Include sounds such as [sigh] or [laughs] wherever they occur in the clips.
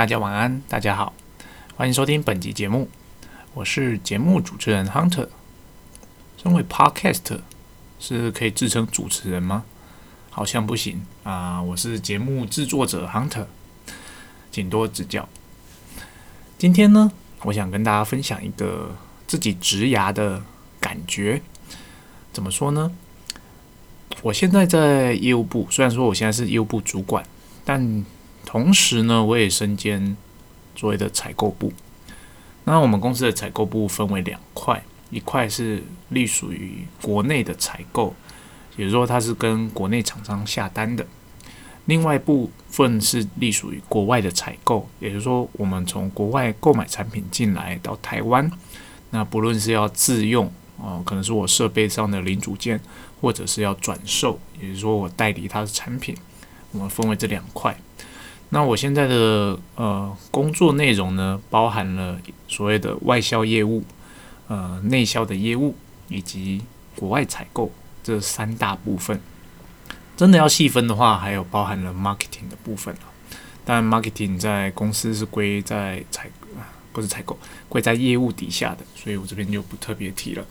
大家晚安，大家好，欢迎收听本集节目，我是节目主持人 Hunter。身为 Podcast 是可以自称主持人吗？好像不行啊，我是节目制作者 Hunter，请多指教。今天呢，我想跟大家分享一个自己植牙的感觉。怎么说呢？我现在在业务部，虽然说我现在是业务部主管，但同时呢，我也身兼所谓的采购部。那我们公司的采购部分为两块，一块是隶属于国内的采购，也就是说它是跟国内厂商下单的；另外一部分是隶属于国外的采购，也就是说我们从国外购买产品进来到台湾，那不论是要自用哦，可能是我设备上的零组件，或者是要转售，也就是说我代理它的产品，我们分为这两块。那我现在的呃工作内容呢，包含了所谓的外销业务、呃内销的业务以及国外采购这三大部分。真的要细分的话，还有包含了 marketing 的部分。但 marketing 在公司是归在采不是采购，归在业务底下的，所以我这边就不特别提了。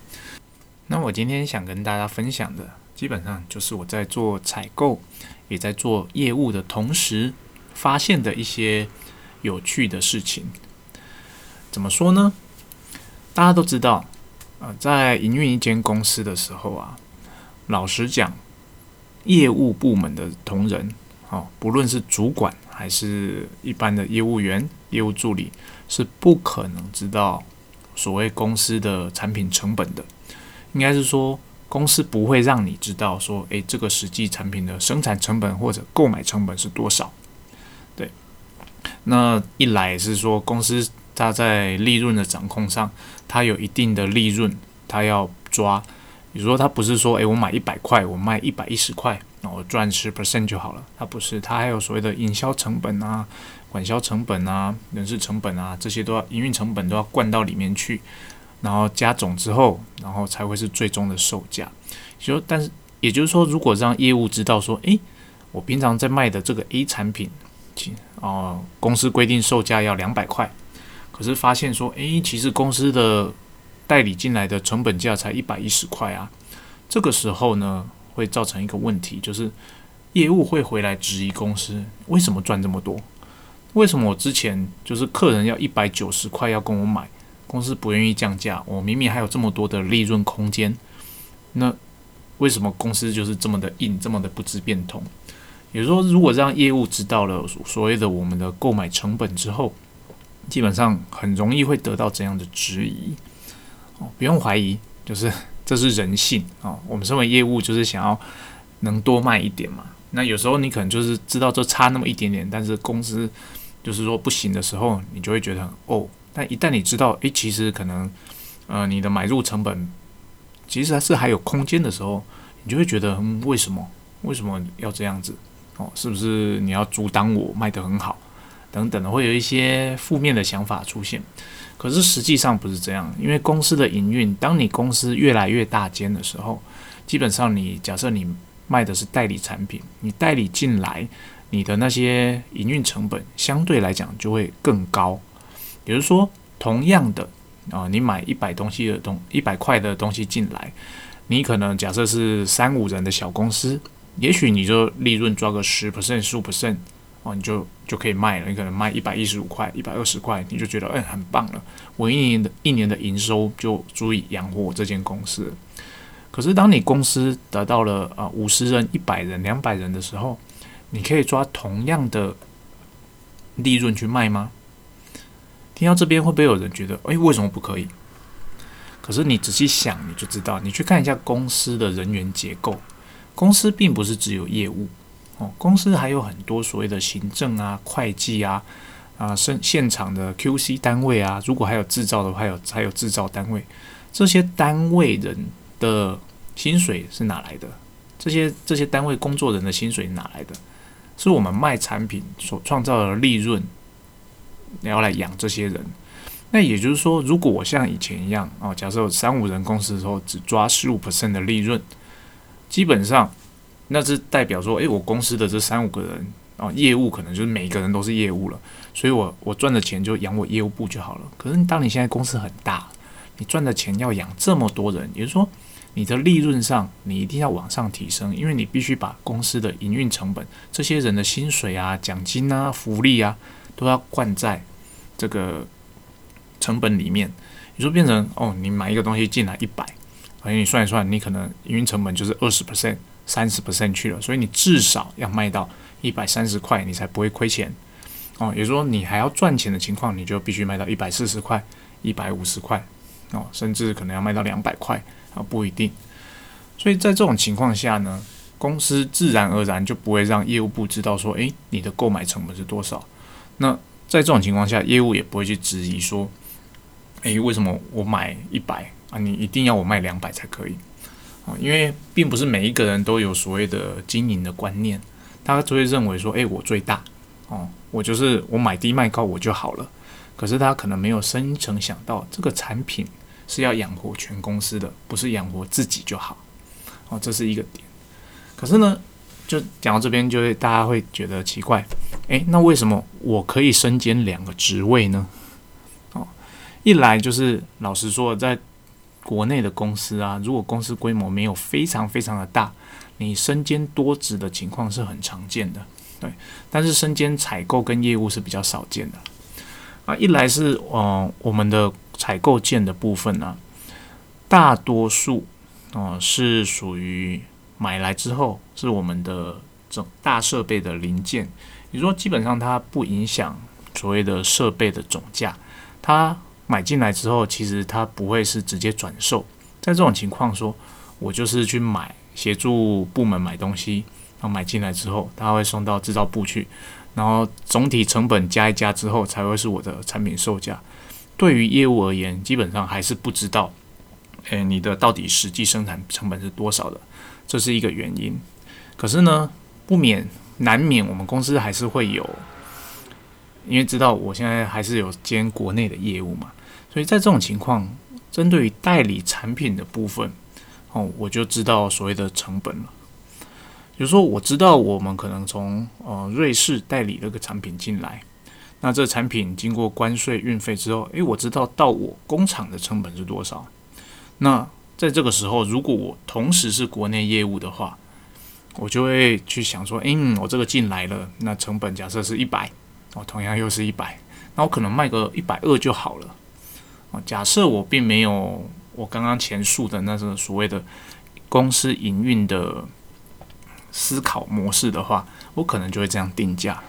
那我今天想跟大家分享的，基本上就是我在做采购，也在做业务的同时。发现的一些有趣的事情，怎么说呢？大家都知道，呃，在营运一间公司的时候啊，老实讲，业务部门的同仁，哦，不论是主管还是一般的业务员、业务助理，是不可能知道所谓公司的产品成本的。应该是说，公司不会让你知道说，诶，这个实际产品的生产成本或者购买成本是多少。那一来是说，公司它在利润的掌控上，它有一定的利润，它要抓。比如说，它不是说，诶，我买一百块，我卖一百一十块，那我赚十 percent 就好了。它不是，它还有所谓的营销成本啊、管销成本啊、人事成本啊，这些都要营运成本都要灌到里面去，然后加总之后，然后才会是最终的售价。就但是，也就是说，如果让业务知道说，诶，我平常在卖的这个 A 产品。哦，公司规定售价要两百块，可是发现说，诶，其实公司的代理进来的成本价才一百一十块啊。这个时候呢，会造成一个问题，就是业务会回来质疑公司为什么赚这么多？为什么我之前就是客人要一百九十块要跟我买，公司不愿意降价，我明明还有这么多的利润空间，那为什么公司就是这么的硬，这么的不知变通？也就是说，如果让业务知道了所谓的我们的购买成本之后，基本上很容易会得到怎样的质疑？哦，不用怀疑，就是 [laughs] 这是人性啊。我们身为业务，就是想要能多卖一点嘛。那有时候你可能就是知道这差那么一点点，但是公司就是说不行的时候，你就会觉得很哦。但一旦你知道，诶，其实可能呃你的买入成本其实还是还有空间的时候，你就会觉得嗯，为什么为什么要这样子？哦，是不是你要阻挡我卖得很好，等等的，会有一些负面的想法出现。可是实际上不是这样，因为公司的营运，当你公司越来越大间的时候，基本上你假设你卖的是代理产品，你代理进来，你的那些营运成本相对来讲就会更高。比如说，同样的啊，你买一百东西的东一百块的东西进来，你可能假设是三五人的小公司。也许你就利润抓个十 percent、十五 percent 哦，你就就可以卖了。你可能卖一百一十五块、一百二十块，你就觉得哎很棒了。我一年的一年的营收就足以养活我这间公司。可是当你公司得到了啊五十人、一百人、两百人的时候，你可以抓同样的利润去卖吗？听到这边会不会有人觉得哎为什么不可以？可是你仔细想你就知道，你去看一下公司的人员结构。公司并不是只有业务哦，公司还有很多所谓的行政啊、会计啊、啊现现场的 QC 单位啊，如果还有制造的话，有还有制造单位，这些单位人的薪水是哪来的？这些这些单位工作人的薪水哪来的？是我们卖产品所创造的利润，你要来养这些人。那也就是说，如果我像以前一样哦，假设三五人公司的时候，只抓十五 percent 的利润。基本上，那是代表说，诶，我公司的这三五个人哦，业务可能就是每一个人都是业务了，所以我我赚的钱就养我业务部就好了。可是当你现在公司很大，你赚的钱要养这么多人，也就是说你的利润上你一定要往上提升，因为你必须把公司的营运成本、这些人的薪水啊、奖金啊、福利啊，都要灌在这个成本里面。你说变成哦，你买一个东西进来一百，而且你算一算，你可能营运成本就是二十 percent、三十 percent 去了，所以你至少要卖到。一百三十块，你才不会亏钱哦。也就是说，你还要赚钱的情况，你就必须卖到一百四十块、一百五十块哦，甚至可能要卖到两百块啊，不一定。所以在这种情况下呢，公司自然而然就不会让业务部知道说，诶，你的购买成本是多少。那在这种情况下，业务也不会去质疑说，诶，为什么我买一百啊，你一定要我卖两百才可以哦？因为并不是每一个人都有所谓的经营的观念。他就会认为说：“诶，我最大哦，我就是我买低卖高我就好了。”可是他可能没有深层想到，这个产品是要养活全公司的，不是养活自己就好哦，这是一个点。可是呢，就讲到这边，就会大家会觉得奇怪：诶，那为什么我可以身兼两个职位呢？哦，一来就是老实说，在国内的公司啊，如果公司规模没有非常非常的大。你身兼多职的情况是很常见的，对，但是身兼采购跟业务是比较少见的啊。一来是呃我们的采购件的部分呢，大多数哦是属于买来之后是我们的整大设备的零件，你说基本上它不影响所谓的设备的总价，它买进来之后其实它不会是直接转售，在这种情况说，我就是去买。协助部门买东西，然后买进来之后，他会送到制造部去，然后总体成本加一加之后，才会是我的产品售价。对于业务而言，基本上还是不知道，诶，你的到底实际生产成本是多少的，这是一个原因。可是呢，不免难免我们公司还是会有，因为知道我现在还是有兼国内的业务嘛，所以在这种情况，针对于代理产品的部分。哦，我就知道所谓的成本了。比如说，我知道我们可能从呃瑞士代理那个产品进来，那这产品经过关税、运费之后，诶，我知道到我工厂的成本是多少。那在这个时候，如果我同时是国内业务的话，我就会去想说，诶，我这个进来了，那成本假设是一百，哦，同样又是一百，那我可能卖个一百二就好了。假设我并没有。我刚刚前述的那种所谓的公司营运的思考模式的话，我可能就会这样定价。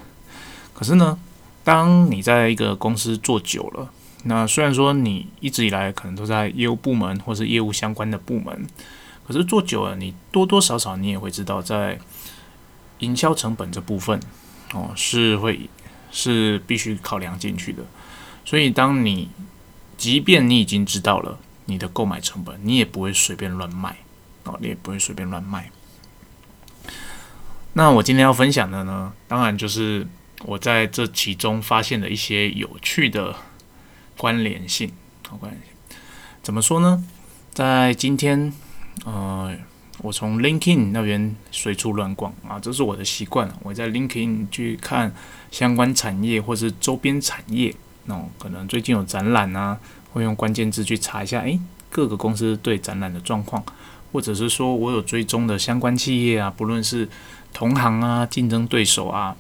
可是呢，当你在一个公司做久了，那虽然说你一直以来可能都在业务部门或是业务相关的部门，可是做久了，你多多少少你也会知道，在营销成本这部分哦是会是必须考量进去的。所以，当你即便你已经知道了。你的购买成本，你也不会随便乱卖哦，你也不会随便乱卖。那我今天要分享的呢，当然就是我在这其中发现的一些有趣的关联性。好，关联性怎么说呢？在今天，呃，我从 LinkedIn 那边随处乱逛啊，这是我的习惯。我在 LinkedIn 去看相关产业或是周边产业，那可能最近有展览啊。会用关键字去查一下，诶，各个公司对展览的状况，或者是说我有追踪的相关企业啊，不论是同行啊、竞争对手啊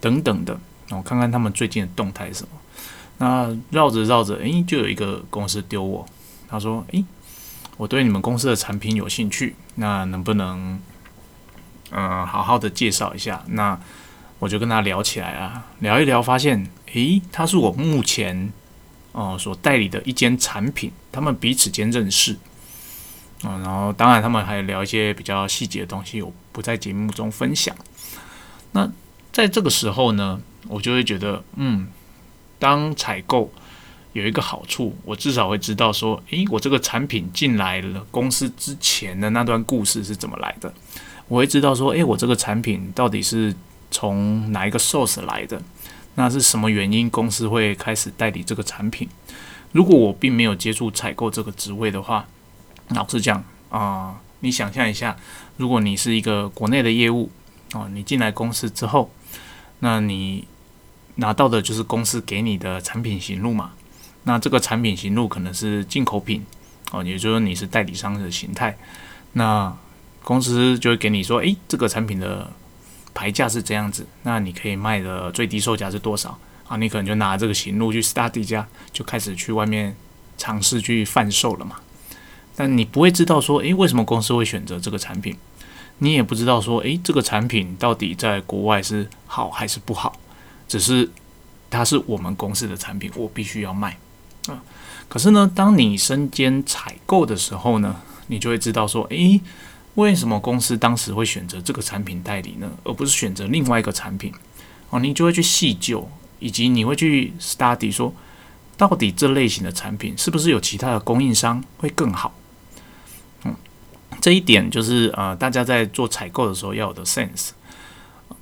等等的，我看看他们最近的动态是什么。那绕着绕着，诶，就有一个公司丢我，他说，诶，我对你们公司的产品有兴趣，那能不能，嗯，好好的介绍一下？那我就跟他聊起来啊，聊一聊，发现，诶，他是我目前。哦，所代理的一间产品，他们彼此间认识，嗯，然后当然他们还聊一些比较细节的东西，我不在节目中分享。那在这个时候呢，我就会觉得，嗯，当采购有一个好处，我至少会知道说，诶，我这个产品进来了公司之前的那段故事是怎么来的，我会知道说，诶，我这个产品到底是从哪一个 source 来的。那是什么原因公司会开始代理这个产品？如果我并没有接触采购这个职位的话，老实讲啊，你想象一下，如果你是一个国内的业务哦，你进来公司之后，那你拿到的就是公司给你的产品行路嘛？那这个产品行路可能是进口品哦，也就是说你是代理商的形态。那公司就会给你说，诶，这个产品的牌价是这样子，那你可以卖的最低售价是多少啊？你可能就拿这个行路去 study 家，就开始去外面尝试去贩售了嘛。但你不会知道说，诶，为什么公司会选择这个产品？你也不知道说，诶，这个产品到底在国外是好还是不好？只是它是我们公司的产品，我必须要卖啊。可是呢，当你身兼采购的时候呢，你就会知道说，诶，为什么公司当时会选择这个产品代理呢，而不是选择另外一个产品？哦，你就会去细究，以及你会去 study 说，到底这类型的产品是不是有其他的供应商会更好？嗯这一点就是呃，大家在做采购的时候要有的 sense，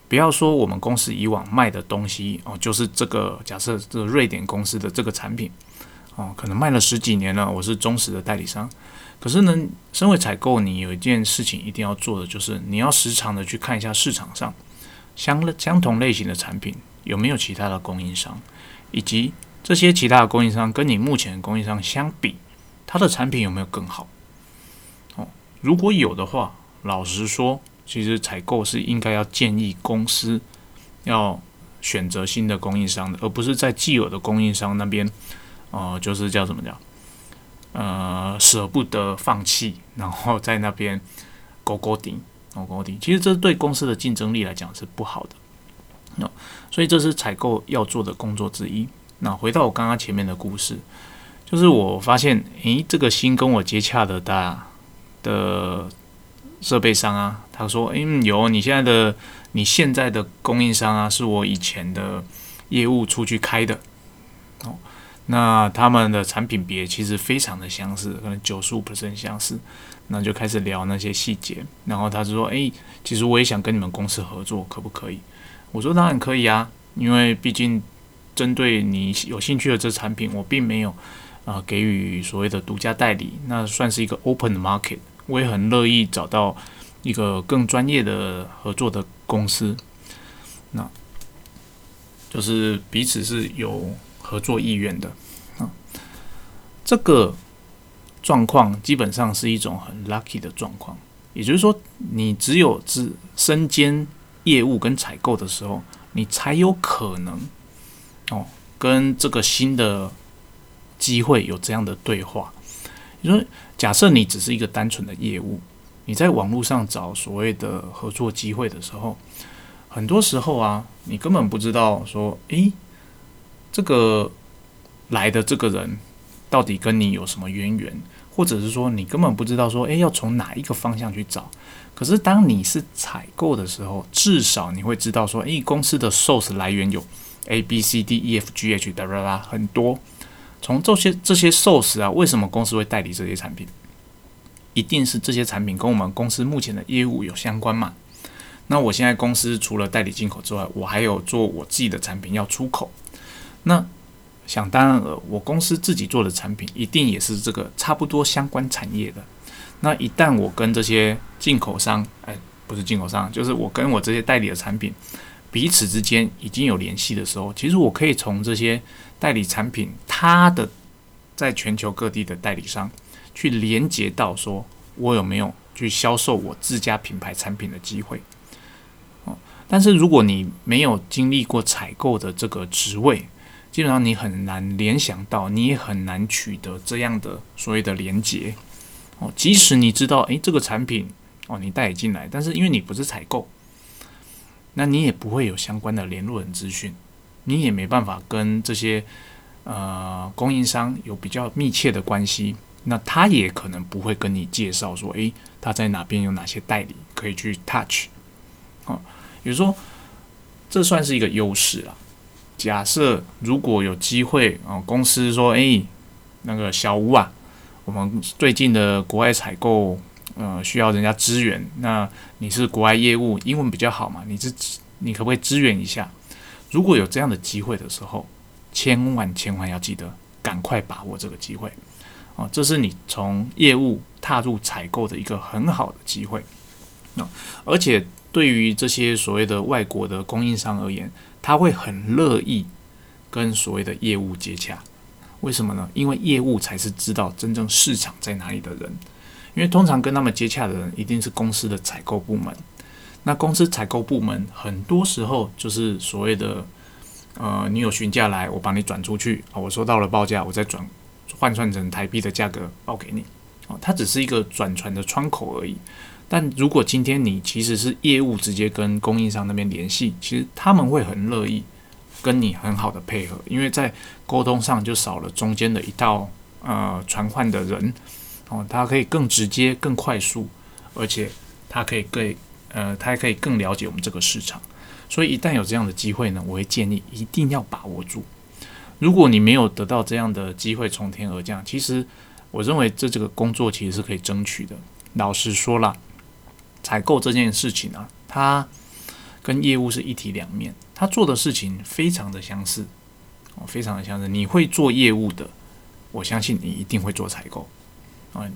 不要说我们公司以往卖的东西哦，就是这个假设这个瑞典公司的这个产品哦，可能卖了十几年了，我是忠实的代理商。可是呢，身为采购，你有一件事情一定要做的，就是你要时常的去看一下市场上相相同类型的产品有没有其他的供应商，以及这些其他的供应商跟你目前的供应商相比，它的产品有没有更好。哦如果有的话，老实说，其实采购是应该要建议公司要选择新的供应商的，而不是在既有的供应商那边，呃，就是叫什么叫呃舍不得放弃，然后在那边勾勾顶，勾勾顶。其实这对公司的竞争力来讲是不好的。那所以这是采购要做的工作之一。那回到我刚刚前面的故事，就是我发现，诶，这个新跟我接洽的大。的设备商啊，他说：“嗯，有你现在的你现在的供应商啊，是我以前的业务出去开的。那他们的产品别其实非常的相似，可能九十五相似。那就开始聊那些细节。然后他就说：，诶，其实我也想跟你们公司合作，可不可以？我说：当然可以啊，因为毕竟针对你有兴趣的这产品，我并没有啊给予所谓的独家代理，那算是一个 open market。”我也很乐意找到一个更专业的合作的公司，那就是彼此是有合作意愿的啊。这个状况基本上是一种很 lucky 的状况，也就是说，你只有只身兼业务跟采购的时候，你才有可能哦跟这个新的机会有这样的对话。你说，假设你只是一个单纯的业务，你在网络上找所谓的合作机会的时候，很多时候啊，你根本不知道说，诶，这个来的这个人到底跟你有什么渊源，或者是说，你根本不知道说，诶，要从哪一个方向去找。可是当你是采购的时候，至少你会知道说，诶，公司的 source 来源有 A、B、C、D、E、F、G、H 哒啦啦很多。从这些这些寿司啊，为什么公司会代理这些产品？一定是这些产品跟我们公司目前的业务有相关嘛？那我现在公司除了代理进口之外，我还有做我自己的产品要出口。那想当然了，我公司自己做的产品一定也是这个差不多相关产业的。那一旦我跟这些进口商，哎，不是进口商，就是我跟我这些代理的产品彼此之间已经有联系的时候，其实我可以从这些。代理产品，它的在全球各地的代理商去连接到，说我有没有去销售我自家品牌产品的机会？哦，但是如果你没有经历过采购的这个职位，基本上你很难联想到，你也很难取得这样的所谓的连接。哦，即使你知道，诶，这个产品哦，你带进来，但是因为你不是采购，那你也不会有相关的联络人资讯。你也没办法跟这些呃供应商有比较密切的关系，那他也可能不会跟你介绍说，诶，他在哪边有哪些代理可以去 touch，哦，比如说这算是一个优势了。假设如果有机会啊，公司说，诶，那个小吴啊，我们最近的国外采购呃需要人家支援，那你是国外业务，英文比较好嘛，你是你可不可以支援一下？如果有这样的机会的时候，千万千万要记得赶快把握这个机会啊！这是你从业务踏入采购的一个很好的机会。那而且对于这些所谓的外国的供应商而言，他会很乐意跟所谓的业务接洽。为什么呢？因为业务才是知道真正市场在哪里的人。因为通常跟他们接洽的人一定是公司的采购部门。那公司采购部门很多时候就是所谓的，呃，你有询价来，我帮你转出去啊，我收到了报价，我再转换算成台币的价格报给你。哦，它只是一个转传的窗口而已。但如果今天你其实是业务直接跟供应商那边联系，其实他们会很乐意跟你很好的配合，因为在沟通上就少了中间的一道呃传唤的人。哦，它可以更直接、更快速，而且它可以更呃，它还可以更了解我们这个市场。所以一旦有这样的机会呢，我会建议一定要把握住。如果你没有得到这样的机会从天而降，其实我认为这这个工作其实是可以争取的。老实说了，采购这件事情啊，它跟业务是一体两面，它做的事情非常的相似，哦，非常的相似。你会做业务的，我相信你一定会做采购。啊，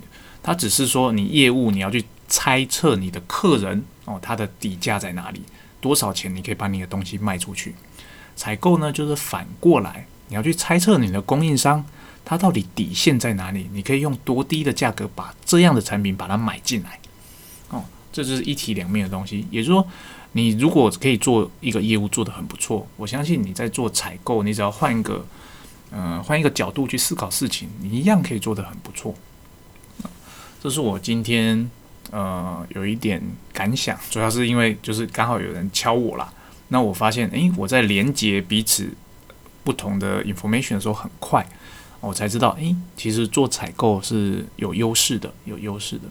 它只是说你业务你要去猜测你的客人哦，他的底价在哪里，多少钱你可以把你的东西卖出去。采购呢，就是反过来，你要去猜测你的供应商，他到底底线在哪里，你可以用多低的价格把这样的产品把它买进来。哦，这就是一体两面的东西。也就是说，你如果可以做一个业务做得很不错，我相信你在做采购，你只要换一个，呃，换一个角度去思考事情，你一样可以做得很不错。这是我今天呃有一点感想，主要是因为就是刚好有人敲我啦。那我发现诶，我在连接彼此不同的 information 的时候很快，我才知道诶，其实做采购是有优势的，有优势的。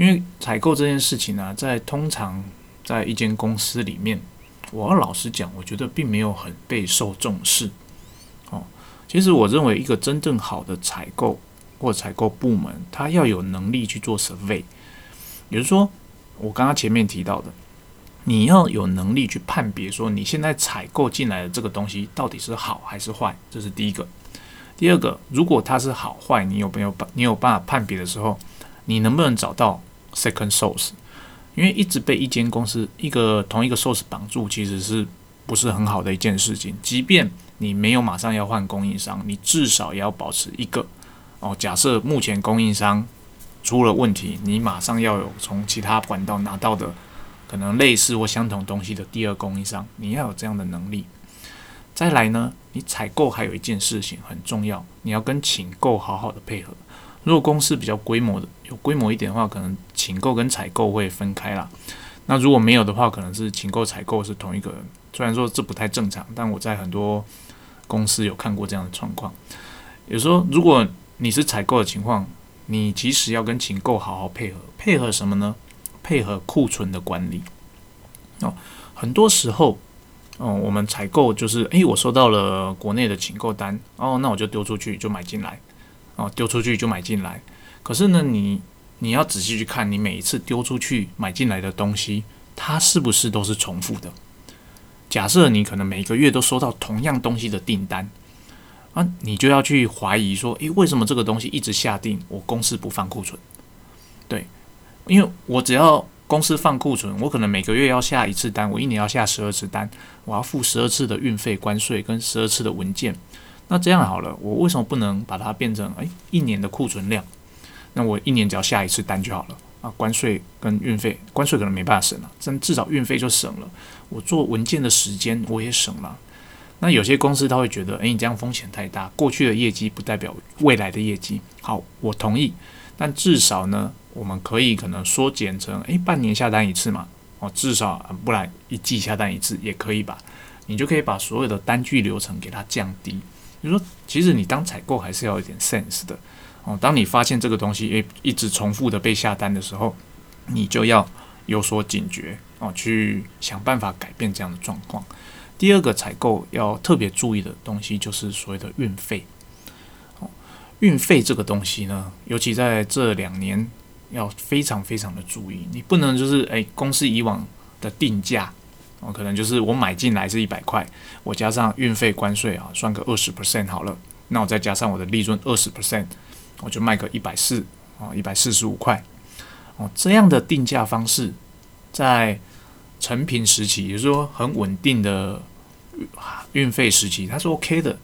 因为采购这件事情呢，在通常在一间公司里面，我要老实讲，我觉得并没有很备受重视。哦，其实我认为一个真正好的采购。或采购部门，他要有能力去做 survey，也就是说，我刚刚前面提到的，你要有能力去判别说你现在采购进来的这个东西到底是好还是坏，这是第一个。第二个，如果它是好坏，你有没有办你有办法判别的时候，你能不能找到 second source？因为一直被一间公司一个同一个 source 绑住，其实是不是很好的一件事情。即便你没有马上要换供应商，你至少也要保持一个。哦，假设目前供应商出了问题，你马上要有从其他管道拿到的可能类似或相同东西的第二供应商，你要有这样的能力。再来呢，你采购还有一件事情很重要，你要跟请购好好的配合。如果公司比较规模的有规模一点的话，可能请购跟采购会分开啦。那如果没有的话，可能是请购采购是同一个人。虽然说这不太正常，但我在很多公司有看过这样的状况。有时候如果你是采购的情况，你其实要跟请购好好配合，配合什么呢？配合库存的管理。哦，很多时候，哦，我们采购就是，诶，我收到了国内的请购单，哦，那我就丢出去就买进来，哦，丢出去就买进来。可是呢，你你要仔细去看，你每一次丢出去买进来的东西，它是不是都是重复的？假设你可能每个月都收到同样东西的订单。啊，你就要去怀疑说，诶，为什么这个东西一直下定，我公司不放库存？对，因为我只要公司放库存，我可能每个月要下一次单，我一年要下十二次单，我要付十二次的运费、关税跟十二次的文件。那这样好了，我为什么不能把它变成诶一年的库存量？那我一年只要下一次单就好了啊，关税跟运费，关税可能没办法省了，但至少运费就省了，我做文件的时间我也省了。那有些公司他会觉得，诶，你这样风险太大，过去的业绩不代表未来的业绩。好，我同意，但至少呢，我们可以可能缩减成，诶，半年下单一次嘛，哦，至少不然一季下单一次也可以吧？你就可以把所有的单据流程给它降低。就说，其实你当采购还是要有点 sense 的哦。当你发现这个东西诶一直重复的被下单的时候，你就要有所警觉哦，去想办法改变这样的状况。第二个采购要特别注意的东西就是所谓的运费。哦，运费这个东西呢，尤其在这两年要非常非常的注意。你不能就是诶，公司以往的定价哦，可能就是我买进来是一百块，我加上运费关税啊，算个二十 percent 好了，那我再加上我的利润二十 percent，我就卖个一百四啊，一百四十五块哦，这样的定价方式在成品时期，也就是说很稳定的运费时期，它是 OK 的。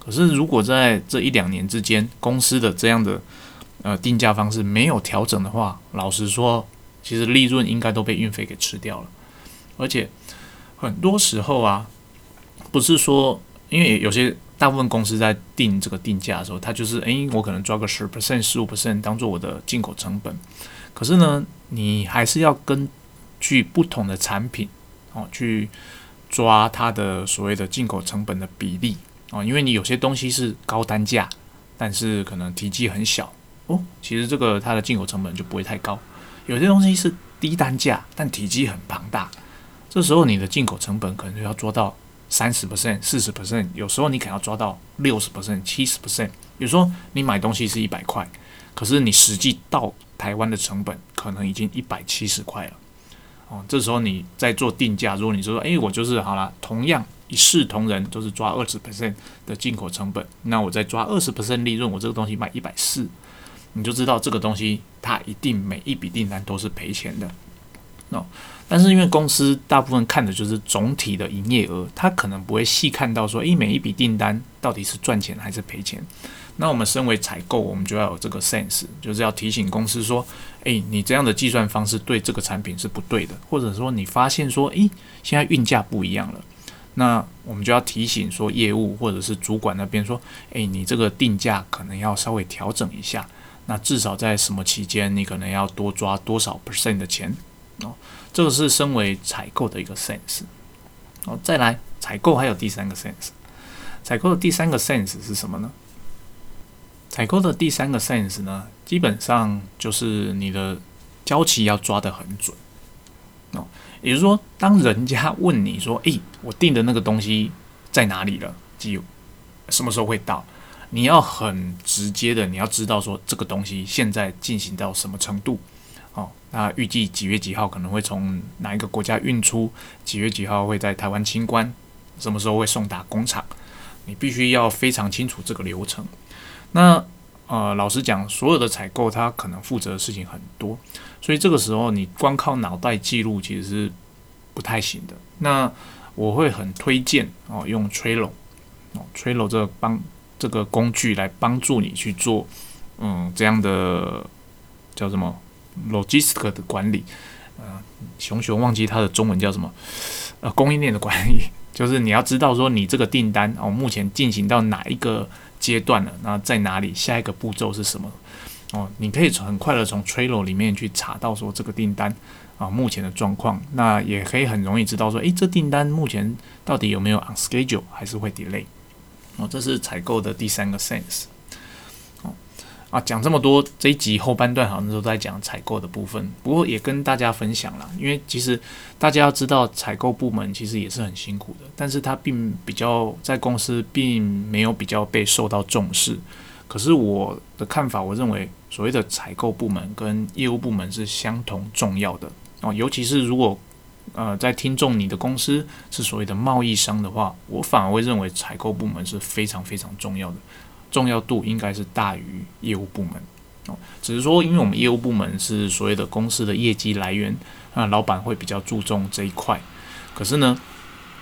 可是如果在这一两年之间，公司的这样的呃定价方式没有调整的话，老实说，其实利润应该都被运费给吃掉了。而且很多时候啊，不是说因为有些大部分公司在定这个定价的时候，它就是诶，我可能抓个十 percent、十五 percent 当做我的进口成本。可是呢，你还是要根据不同的产品哦去抓它的所谓的进口成本的比例。哦，因为你有些东西是高单价，但是可能体积很小哦，其实这个它的进口成本就不会太高。有些东西是低单价，但体积很庞大，这时候你的进口成本可能就要做到三十 percent、四十 percent，有时候你可能要抓到六十 percent、七十 percent。比如说你买东西是一百块，可是你实际到台湾的成本可能已经一百七十块了。哦，这时候你在做定价，如果你说，哎，我就是好了，同样。一视同仁，都是抓二十 percent 的进口成本，那我再抓二十 percent 利润，我这个东西卖一百四，你就知道这个东西它一定每一笔订单都是赔钱的。哦，但是因为公司大部分看的就是总体的营业额，它可能不会细看到说，诶，每一笔订单到底是赚钱还是赔钱。那我们身为采购，我们就要有这个 sense，就是要提醒公司说，诶，你这样的计算方式对这个产品是不对的，或者说你发现说，诶，现在运价不一样了。那我们就要提醒说，业务或者是主管那边说，诶，你这个定价可能要稍微调整一下。那至少在什么期间，你可能要多抓多少 percent 的钱哦。这个是身为采购的一个 sense。哦，再来，采购还有第三个 sense。采购的第三个 sense 是什么呢？采购的第三个 sense 呢，基本上就是你的交期要抓得很准哦。也就是说，当人家问你说：“诶，我订的那个东西在哪里了？就什么时候会到？”你要很直接的，你要知道说这个东西现在进行到什么程度。哦，那预计几月几号可能会从哪一个国家运出？几月几号会在台湾清关？什么时候会送达工厂？你必须要非常清楚这个流程。那呃，老实讲，所有的采购他可能负责的事情很多。所以这个时候，你光靠脑袋记录其实是不太行的。那我会很推荐哦，用 Trello 哦，Trello 这个帮这个工具来帮助你去做嗯这样的叫什么 logistic 的管理。呃，熊熊忘记它的中文叫什么？呃，供应链的管理，[laughs] 就是你要知道说你这个订单哦，目前进行到哪一个阶段了？那在哪里？下一个步骤是什么？哦，你可以很快的从 Trello 里面去查到说这个订单啊目前的状况，那也可以很容易知道说，诶，这订单目前到底有没有 on schedule 还是会 delay？哦，这是采购的第三个 sense。啊，讲这么多，这一集后半段好像都在讲采购的部分，不过也跟大家分享了，因为其实大家要知道，采购部门其实也是很辛苦的，但是它并比较在公司并没有比较被受到重视。可是我的看法，我认为所谓的采购部门跟业务部门是相同重要的哦。尤其是如果呃在听众你的公司是所谓的贸易商的话，我反而会认为采购部门是非常非常重要的，重要度应该是大于业务部门哦。只是说，因为我们业务部门是所谓的公司的业绩来源，那老板会比较注重这一块。可是呢，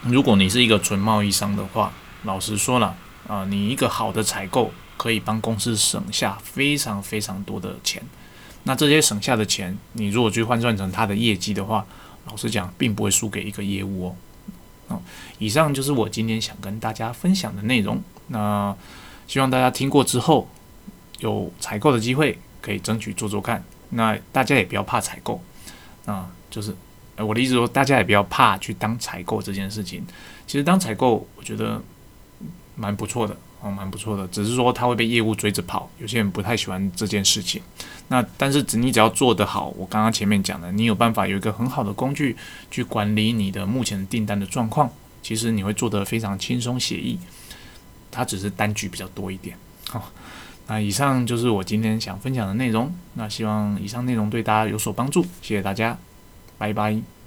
如果你是一个纯贸易商的话，老实说了啊，你一个好的采购。可以帮公司省下非常非常多的钱，那这些省下的钱，你如果去换算成他的业绩的话，老实讲，并不会输给一个业务哦。哦，以上就是我今天想跟大家分享的内容。那希望大家听过之后，有采购的机会，可以争取做做看。那大家也不要怕采购，啊，就是我的意思说，大家也不要怕去当采购这件事情。其实当采购，我觉得蛮不错的。哦，蛮不错的，只是说他会被业务追着跑，有些人不太喜欢这件事情。那但是只你只要做得好，我刚刚前面讲的，你有办法有一个很好的工具去管理你的目前订单的状况，其实你会做得非常轻松写意。它只是单据比较多一点。好，那以上就是我今天想分享的内容。那希望以上内容对大家有所帮助，谢谢大家，拜拜。